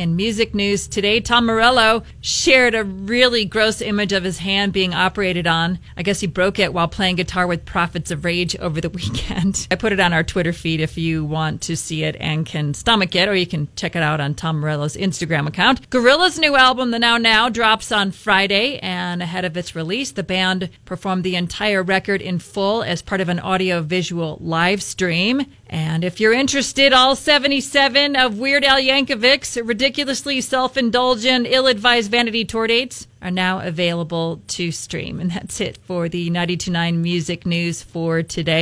In music news today, Tom Morello shared a really gross image of his hand being operated on. I guess he broke it while playing guitar with Prophets of Rage over the weekend. I put it on our Twitter feed if you want to see it and can stomach it, or you can check it out on Tom Morello's Instagram account. Gorillaz' new album, The Now Now, drops on Friday, and ahead of its release, the band performed the entire record in full as part of an audio visual live stream. And if you're interested, all 77 of Weird Al Yankovic's ridiculously self indulgent, ill advised vanity tour dates are now available to stream. And that's it for the 929 Music News for today.